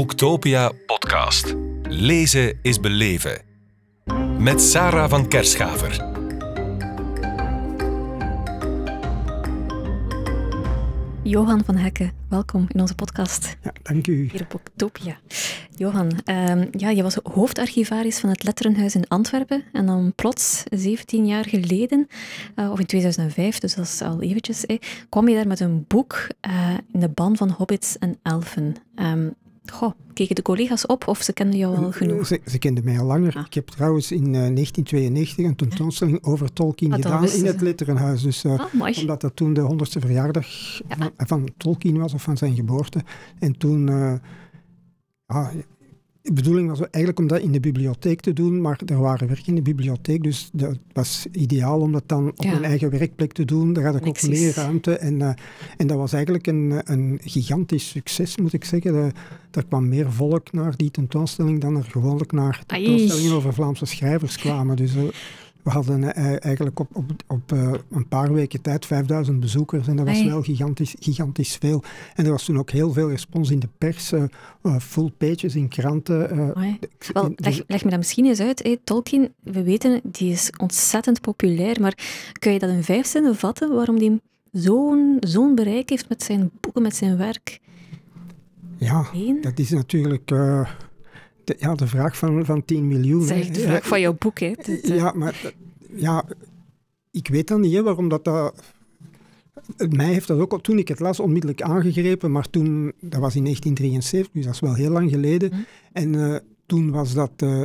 Boektopia podcast. Lezen is beleven. Met Sarah van Kerschaver. Johan van Hekken, welkom in onze podcast. Ja, dank u. Hier op Booktopia. Johan, um, ja, je was hoofdarchivaris van het Letterenhuis in Antwerpen. En dan plots, 17 jaar geleden, uh, of in 2005, dus dat is al eventjes, eh, kwam je daar met een boek uh, in de ban van hobbits en elfen. Um, Goh, keken de collega's op of ze kenden jou al genoeg? Ze, ze kenden mij al langer. Ah. Ik heb trouwens in uh, 1992 een tentoonstelling over Tolkien ah, gedaan in het Letterenhuis. Dus, uh, ah, omdat dat toen de honderdste verjaardag ja. van, van, Tolkien was, of van zijn geboorte. En toen... Uh, de bedoeling was eigenlijk om dat in de bibliotheek te doen, maar er waren werk in de bibliotheek, dus het was ideaal om dat dan op ja. mijn eigen werkplek te doen. Daar had ik ook meer ruimte en, uh, en dat was eigenlijk een, een gigantisch succes, moet ik zeggen. De, er kwam meer volk naar die tentoonstelling dan er gewoonlijk naar tentoonstellingen over Vlaamse schrijvers kwamen. Dus uh, we hadden eh, eigenlijk op, op, op uh, een paar weken tijd 5000 bezoekers en dat was wel gigantisch, gigantisch veel. En er was toen ook heel veel respons in de pers, uh, full pages in kranten. Wel, leg, leg, me dat misschien eens uit. Hey, Tolkien, we weten, die is ontzettend populair, maar kun je dat in vijf zinnen vatten, waarom die zo'n zo'n bereik heeft met zijn boeken, met zijn werk? Ja, dat is natuurlijk de, ja, de vraag van, van 10 miljoen. Zeg, de vraag van jouw boek, hè? ja, maar ja, ik weet dan niet hè, waarom dat... dat mij heeft dat ook, toen ik het las, onmiddellijk aangegrepen. Maar toen, dat was in 1973, dus dat is wel heel lang geleden. Mhm. En uh, toen was dat... Uh,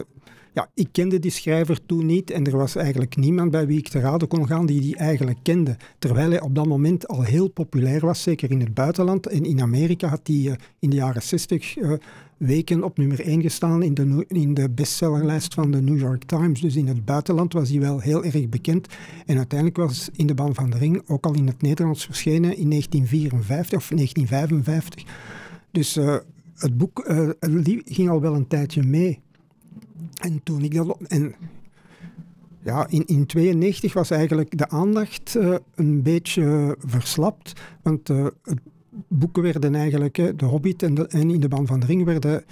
ja, ik kende die schrijver toen niet en er was eigenlijk niemand bij wie ik te raden kon gaan die die eigenlijk kende. Terwijl hij op dat moment al heel populair was, zeker in het buitenland. En in Amerika had hij uh, in de jaren 60 weken op nummer 1 gestaan in de, in de bestsellerlijst van de New York Times. Dus in het buitenland was hij wel heel erg bekend. En uiteindelijk was In de Ban van de Ring ook al in het Nederlands verschenen in 1954 of 1955. Dus uh, het boek ging al wel een tijdje mee. En toen ik dat... En ja, in 1992 was eigenlijk de aandacht uh, een beetje verslapt. Want het boeken werden eigenlijk, De Hobbit en, In de Ban van de Ring werden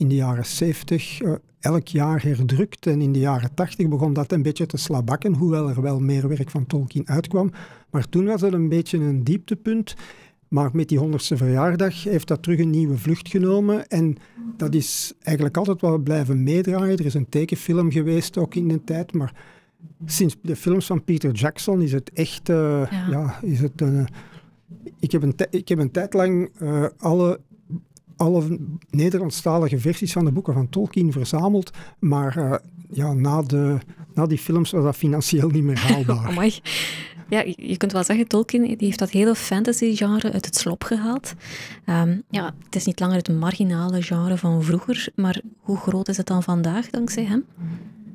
in de jaren 70 uh, eh, elk jaar herdrukt. En in de jaren 80 begon dat een beetje te slabakken, hoewel er wel meer werk van Tolkien uitkwam. Maar toen was het een beetje een dieptepunt. Maar met die honderdste verjaardag heeft dat terug een nieuwe vlucht genomen. En dat is eigenlijk altijd wel blijven meedraaien. Er is een tekenfilm geweest ook in de tijd, maar sinds de films van Peter Jackson is het echt uh, ja. ja. is het een ik heb een, ik heb een tijd lang uh, alle, alle Nederlandstalige versies van de boeken van Tolkien verzameld, maar uh, ja, na, de, na die films was dat financieel niet meer haalbaar. Ja, je kunt wel zeggen, Tolkien die heeft dat hele fantasy-genre uit het slop gehaald. Um, ja, het is niet langer het marginale genre van vroeger, maar hoe groot is het dan vandaag dankzij hem?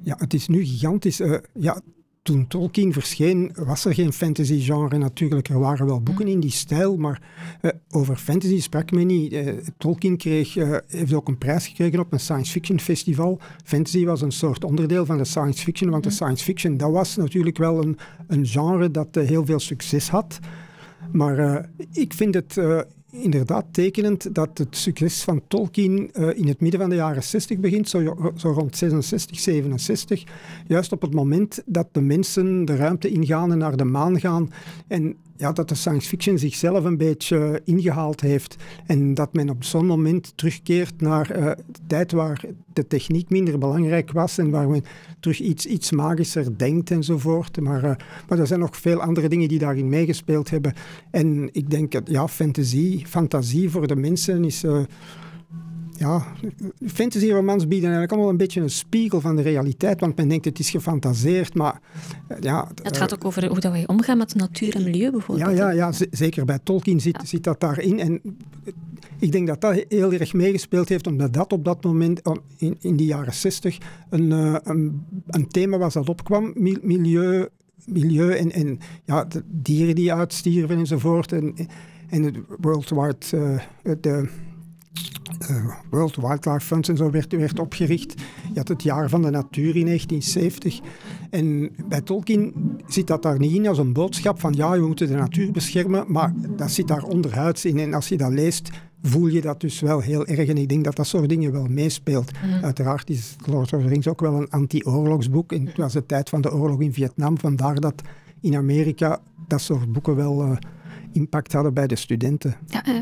Ja, het is nu gigantisch. Uh, ja, toen Tolkien verscheen, was er geen fantasy-genre natuurlijk. Er waren wel boeken in die stijl, maar uh, over fantasy sprak men niet. Uh, Tolkien kreeg, uh, heeft ook een prijs gekregen op een science fiction festival. Fantasy was een soort onderdeel van de science fiction, want de science fiction, dat was natuurlijk wel een, een genre dat heel veel succes had. Maar ik vind het inderdaad tekenend dat het succes van Tolkien uh, in het midden van de jaren 60 begint, zo, zo, rond 66, 67. Juist op het moment dat de mensen de ruimte ingaan en naar de maan gaan. En ja, dat de science fiction zichzelf een beetje ingehaald heeft. En dat men op zo'n moment terugkeert naar uh, de tijd waar de techniek minder belangrijk was en waar men terug iets, iets magischer denkt enzovoort. Maar, uh, maar er zijn nog veel andere dingen die daarin meegespeeld hebben. En ik denk, ja, fantasie, fantasie voor de mensen is... ja, fantasy-romans bieden eigenlijk allemaal een beetje een spiegel van de realiteit, want men denkt het is gefantaseerd, maar ja... Het gaat ook over hoe dat wij omgaan met natuur en milieu bijvoorbeeld. Ja, ja, ja zeker bij Tolkien zit, zit dat daarin en ik denk dat dat heel erg meegespeeld heeft, omdat dat op dat moment, in, in de jaren zestig, een, een, een thema was dat opkwam, milieu, milieu en, en ja, de dieren die uitstierven enzovoort. En, en het Worldwide, uh, de World Wildlife Fund en zo werd, werd opgericht. Je had het jaar van de natuur in 1970. En bij Tolkien zit dat daar niet in als een boodschap van ja, we moeten de natuur beschermen, maar dat zit daar onderhuids in. En als je dat leest, voel je dat dus wel heel erg. En ik denk dat dat soort dingen wel meespeelt. Mhm. Uiteraard is Lord of the Rings ook wel een anti-oorlogsboek. En het was de tijd van de oorlog in Vietnam. Vandaar dat in Amerika dat soort boeken wel eh, impact hadden bij de studenten. Ja, eh,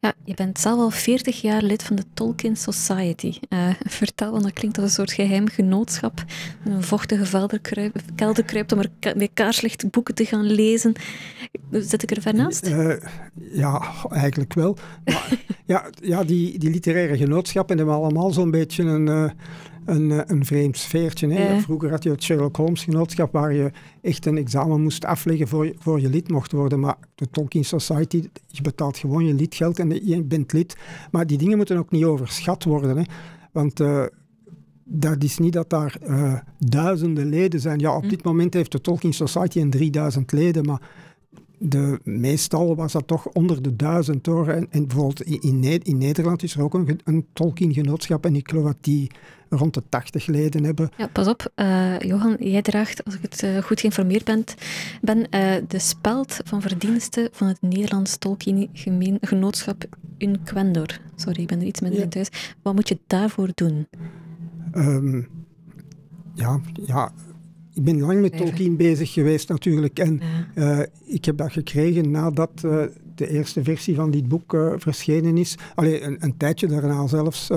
ja, je bent zelf al 40 jaar lid van de Tolkien Society. Eh, vertel, want dat klinkt als een soort geheim genootschap. Een vochtige kruip- kelder kruipt om er bij kaarslicht boeken te gaan lezen. Zit ik er ver naast? Eh, ja, eigenlijk wel. Maar, ja, ja die, die literaire genootschappen hebben allemaal zo'n beetje een, een, eh, een vreemd sfeertje. Hè. Ja. Vroeger had je het Sherlock Holmes genootschap waar je echt een examen moest afleggen voor je, voor je lid mocht worden. Maar de Tolkien Society, je betaalt gewoon je lidgeld en je bent lid. Maar die dingen moeten ook niet overschat worden. Hè. Want... eh, dat is niet dat daar eh, duizenden leden zijn. Ja, op dit moment heeft de Tolkien Society een 3000 leden, maar de, meestal was dat toch onder de duizend hoor. En, en bijvoorbeeld in, in, Ne- in Nederland is er ook een, een Tolkien-genootschap en ik geloof dat die rond de 80 leden hebben. Ja, pas op, eh, Johan, jij draagt, als ik het eh, goed geïnformeerd ben, ben eh, de speld van verdiensten van het Nederlands Tolkien gemeen, Genootschap Unquendor. Sorry, ik ben er iets minder Ja. in thuis. Wat moet je daarvoor doen? Ehm, ja, ja, ik ben lang met. Tolkien bezig geweest natuurlijk. En. Eh, ik heb dat gekregen nadat eh, de eerste versie van dit boek eh, verschenen is. Allee, een, een tijdje daarna zelfs.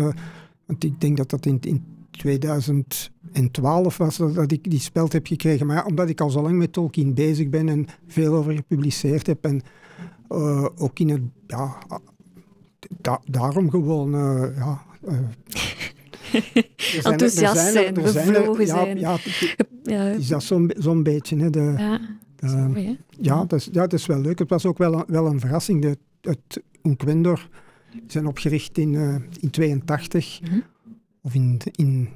want ik denk dat dat in, in 2012 was dat, dat ik die speld heb gekregen. Maar ja, omdat ik al zo lang met Tolkien bezig ben en veel over gepubliceerd heb. En ook in het... Ja, da- daarom gewoon... ja, zijn Enthousiast er- zijn, er bevlogen zijn. Ja, Ja, is dat zo'n zo'n beetje. Hè, de, ja, eh, mooi, hè? ja, dat is, ja, dat is wel leuk. Het was ook wel een, wel een verrassing. De, het Unquendor zijn opgericht in 1982. in 82. Mhm. Of in, in,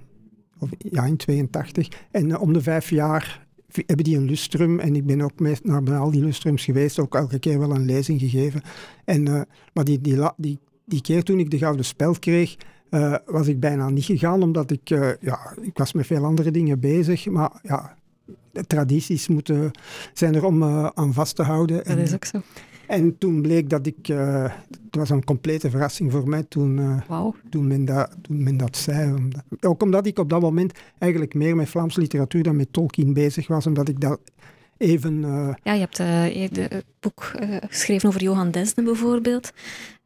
of, ja, in 82. En eh, om de vijf jaar hebben die een lustrum. En ik ben ook mee naar bij al die lustrums geweest. Ook elke keer wel een lezing gegeven. En, eh, maar die, die, die, die keer toen ik de Gouden Speld kreeg... eh, was ik bijna niet gegaan, omdat ik... eh, ja, ik was met veel andere dingen bezig. Maar ja, tradities moeten, zijn er om eh, aan vast te houden. Dat En, is ook zo. en toen bleek dat ik... het was een complete verrassing voor mij toen, toen, men, dat, toen men dat zei. Omdat- ook omdat ik op dat moment eigenlijk meer met Vlaamse literatuur dan met Tolkien bezig was. Omdat ik dat even... Ja, je hebt het boek geschreven over Johan Desne bijvoorbeeld.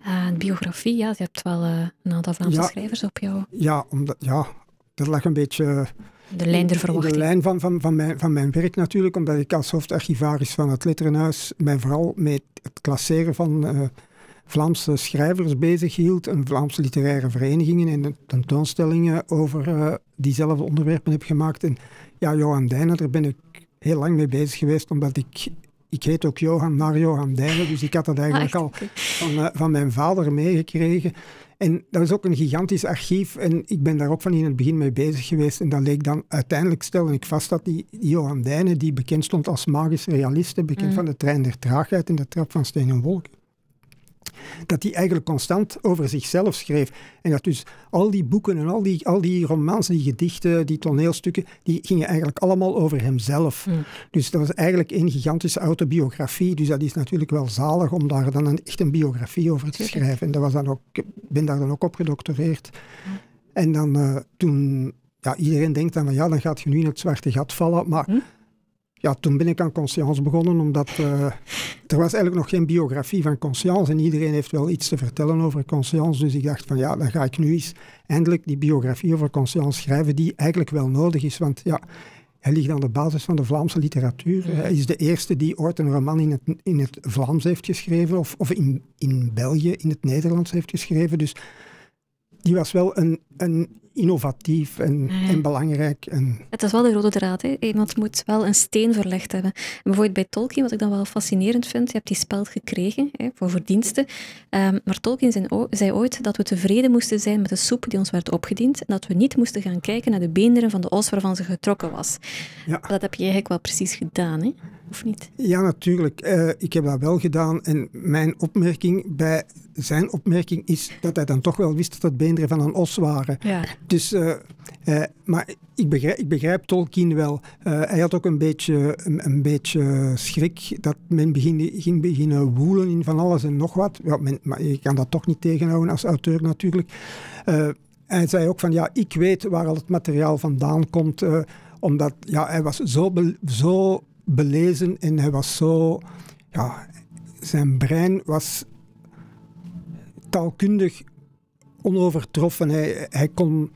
Eh, een biografie, ja, je hebt wel eh, een aantal Vlaamse Ja. schrijvers op jou. ja, omdat, ja, dat lag een beetje... De lijn der In verwachting. de lijn van, van, van, mijn, van mijn werk natuurlijk, omdat ik als hoofdarchivaris van het Letterenhuis mij vooral met het klasseren van eh, Vlaamse schrijvers bezig hield, en Vlaamse literaire verenigingen en tentoonstellingen over diezelfde onderwerpen heb gemaakt. En ja, Johan Dijnen, daar ben ik heel lang mee bezig geweest, omdat ik... Ik heet ook Johan naar Johan Dijnen, dus ik had dat Ah, eigenlijk echt? al van, eh, van mijn vader meegekregen. En dat is ook een gigantisch archief. En ik ben daar ook van in het begin mee bezig geweest. En dat leek dan uiteindelijk, stelde ik vast dat die, Johan Dijnen, die bekend stond als magisch realist, bekend Mm. van de trein der traagheid en de trap van steen en wolken, dat hij eigenlijk constant over zichzelf schreef. En dat dus al die boeken en al die, al die romans, die gedichten, die toneelstukken, die gingen eigenlijk allemaal over hemzelf. Mm. Dus dat was eigenlijk één gigantische autobiografie. Dus dat is natuurlijk wel zalig om daar dan een, echt een biografie over te schrijven. En dat was dan ook, ik ben daar dan ook op gedoctoreerd. En dan eh, toen, ja, iedereen denkt dan van ja, dan gaat je nu in het zwarte gat vallen. Maar Hm? Ja, toen ben ik aan Conscience begonnen, omdat eh, er was eigenlijk nog geen biografie van Conscience. En iedereen heeft wel iets te vertellen over Conscience. Dus ik dacht van ja, dan ga ik nu eens eindelijk die biografie over Conscience schrijven, die eigenlijk wel nodig is. Want ja, hij ligt aan de basis van de Vlaamse literatuur. Hij is de eerste die ooit een roman in het, in het Vlaams heeft geschreven, of, of in, in België in het Nederlands heeft geschreven. Dus die was wel een, een innovatief en, Ja. en belangrijk. En, Het is wel de rode draad. Hè. Iemand moet wel een steen verlegd hebben. En bijvoorbeeld bij Tolkien, wat ik dan wel fascinerend vind, je hebt die speld gekregen hè, voor verdiensten. Ehm, maar Tolkien zei, zei ooit dat we tevreden moesten zijn met de soep die ons werd opgediend en dat we niet moesten gaan kijken naar de beenderen van de os waarvan ze getrokken was. ja. Dat heb je eigenlijk wel precies gedaan. Hè? Of niet? Ja, natuurlijk. Uh, ik heb dat wel gedaan. En mijn opmerking bij zijn opmerking is dat hij dan toch wel wist dat het beenderen van een os waren. Ja. Dus, uh, uh, maar ik begrijp, ik begrijp Tolkien wel. hij had ook een beetje, een, een, beetje schrik dat men begin, ging beginnen woelen in van alles en nog wat. Ja, men, maar je kan dat toch niet tegenhouden als auteur natuurlijk. hij zei ook van ja, ik weet waar al het materiaal vandaan komt omdat ja, hij was zo, zo belezen en hij was zo... Ja, zijn brein was taalkundig onovertroffen. Hij, hij, kon,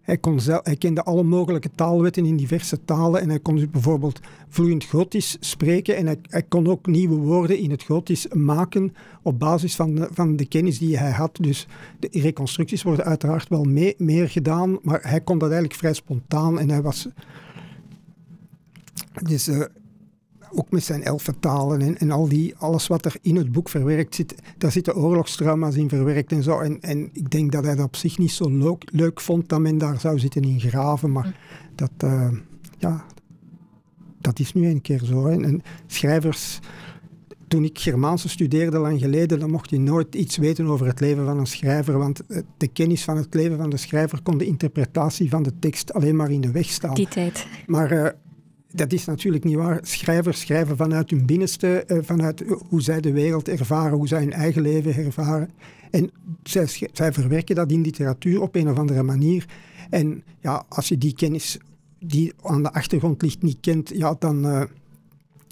hij, kon zelf, hij kende alle mogelijke taalwetten in diverse talen en hij kon dus bijvoorbeeld vloeiend Gotisch spreken en hij, hij, kon ook nieuwe woorden in het Gotisch maken op basis van de, van de kennis die hij had. Dus de reconstructies worden uiteraard wel mee, meer gedaan, maar hij kon dat eigenlijk vrij spontaan en hij was... Dus uh, ook met zijn elf vertalen en, en al die, alles wat er in het boek verwerkt zit, daar zitten oorlogstrauma's in verwerkt en zo. En, en ik denk dat hij dat op zich niet zo leuk, leuk vond dat men daar zou zitten in graven, maar mm. dat, uh, ja, dat is nu een keer zo. Hè. En schrijvers, toen ik Germaanse studeerde lang geleden, dan mocht je nooit iets weten over het leven van een schrijver, want eh, de kennis van het leven van de schrijver kon de interpretatie van de tekst alleen maar in de weg staan. Die tijd. Maar uh, dat is natuurlijk niet waar. Schrijvers schrijven vanuit hun binnenste, uh, vanuit hoe zij de wereld ervaren, hoe zij hun eigen leven ervaren. En zij, zij, verwerken dat in literatuur op een of andere manier. En ja, als je die kennis die aan de achtergrond ligt niet kent, ja, dan, uh,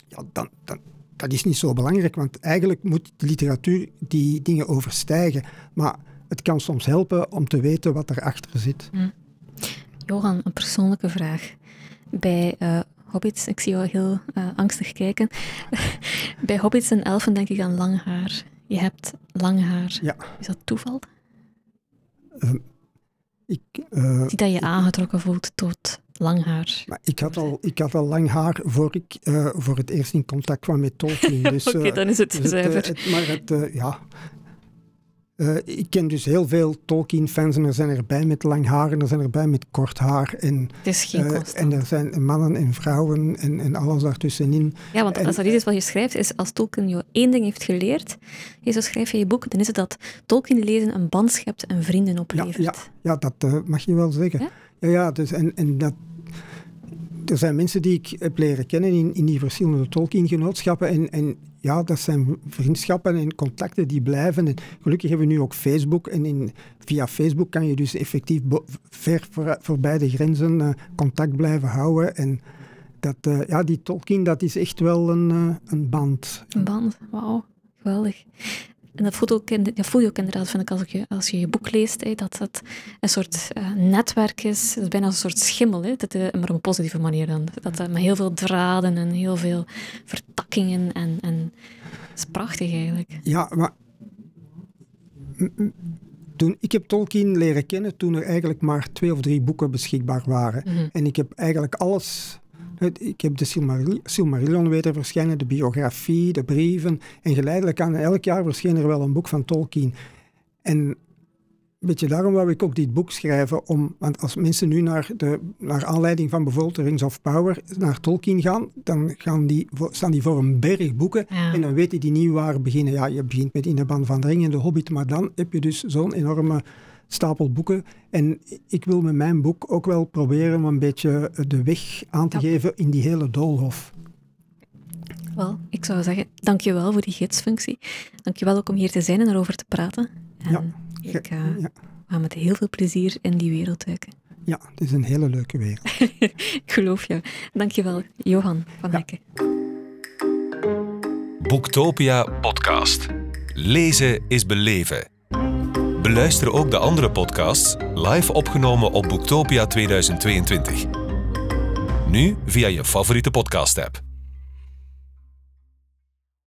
ja, dan, dan, dat is niet zo belangrijk. Want eigenlijk moet de literatuur die dingen overstijgen. Maar het kan soms helpen om te weten wat erachter zit. Hm. Johan, een persoonlijke vraag. Bij hobbits, ik zie jou heel uh, angstig kijken. Bij hobbits en elfen denk ik aan lang haar. Je hebt lang haar. Ja. Is dat toeval? Uh, ik, uh, zie dat je aangetrokken voelt tot lang haar. Maar ik, had al, ik had al lang haar voor ik voor het eerst in contact kwam met Tolkien. Dus, Oké, dan is het dus zuiver. Maar het, ja, uh, ik ken dus heel veel Tolkien-fans en er zijn erbij met lang haar en er zijn erbij met kort haar. En, het is geen uh, En er zijn mannen en vrouwen en, en alles daartussenin. Ja, want als dat iets is wat je schrijft, is als Tolkien je één ding heeft geleerd, je zo schrijf je je boek, dan is het dat Tolkien lezen een band schept en vrienden oplevert. Ja, ja, ja dat uh, mag je wel zeggen. Ja, ja, ja dus en, en dat, er zijn mensen die ik heb leren kennen in, in die verschillende Tolkien-genootschappen. En, en ja, dat zijn vriendschappen en contacten die blijven. En gelukkig hebben we nu ook Facebook. En in, via Facebook kan je dus effectief ver voor, voorbij de grenzen uh, contact blijven houden. En dat, uh, ja, die Tolkien, dat is echt wel een, uh, een band. Een band, wauw. Geweldig. En dat voel, ook, dat voel je ook inderdaad, vind ik, als, je, als je je boek leest, hè, dat het een soort uh, netwerk is. Het is bijna een soort schimmel, hè, dat, uh, maar op een positieve manier dan. Dat, uh, met heel veel draden en heel veel vertakkingen. En, en dat is prachtig eigenlijk. Ja, maar toen, ik heb Tolkien leren kennen toen er eigenlijk maar twee of drie boeken beschikbaar waren. Mm -hmm. En ik heb eigenlijk alles ik heb de Silmarillion weten verschijnen, de biografie, de brieven. En geleidelijk aan elk jaar verscheen er wel een boek van Tolkien. En een beetje daarom wou ik ook dit boek schrijven. Om, want als mensen nu naar, de, naar aanleiding van bijvoorbeeld Rings of Power naar Tolkien gaan, dan gaan die, staan die voor een berg boeken. En dan weten die niet waar beginnen. Ja, je begint met In de Band van de Ring en de Hobbit, maar dan heb je dus zo'n enorme stapel boeken. En ik wil met mijn boek ook wel proberen om een beetje de weg aan te geven in die hele doolhof. Wel, ik zou zeggen, dankjewel voor die gidsfunctie. Dankjewel ook om hier te zijn en erover te praten. En ja. ik uh, ja. ga met heel veel plezier in die wereld duiken. Ja, het is een hele leuke wereld. ik geloof je. Dankjewel, Johan van Hekken. Boektopia podcast. Lezen is beleven. Beluister ook de andere podcasts live opgenomen op Boektopia 2022. Nu via je favoriete podcast-app.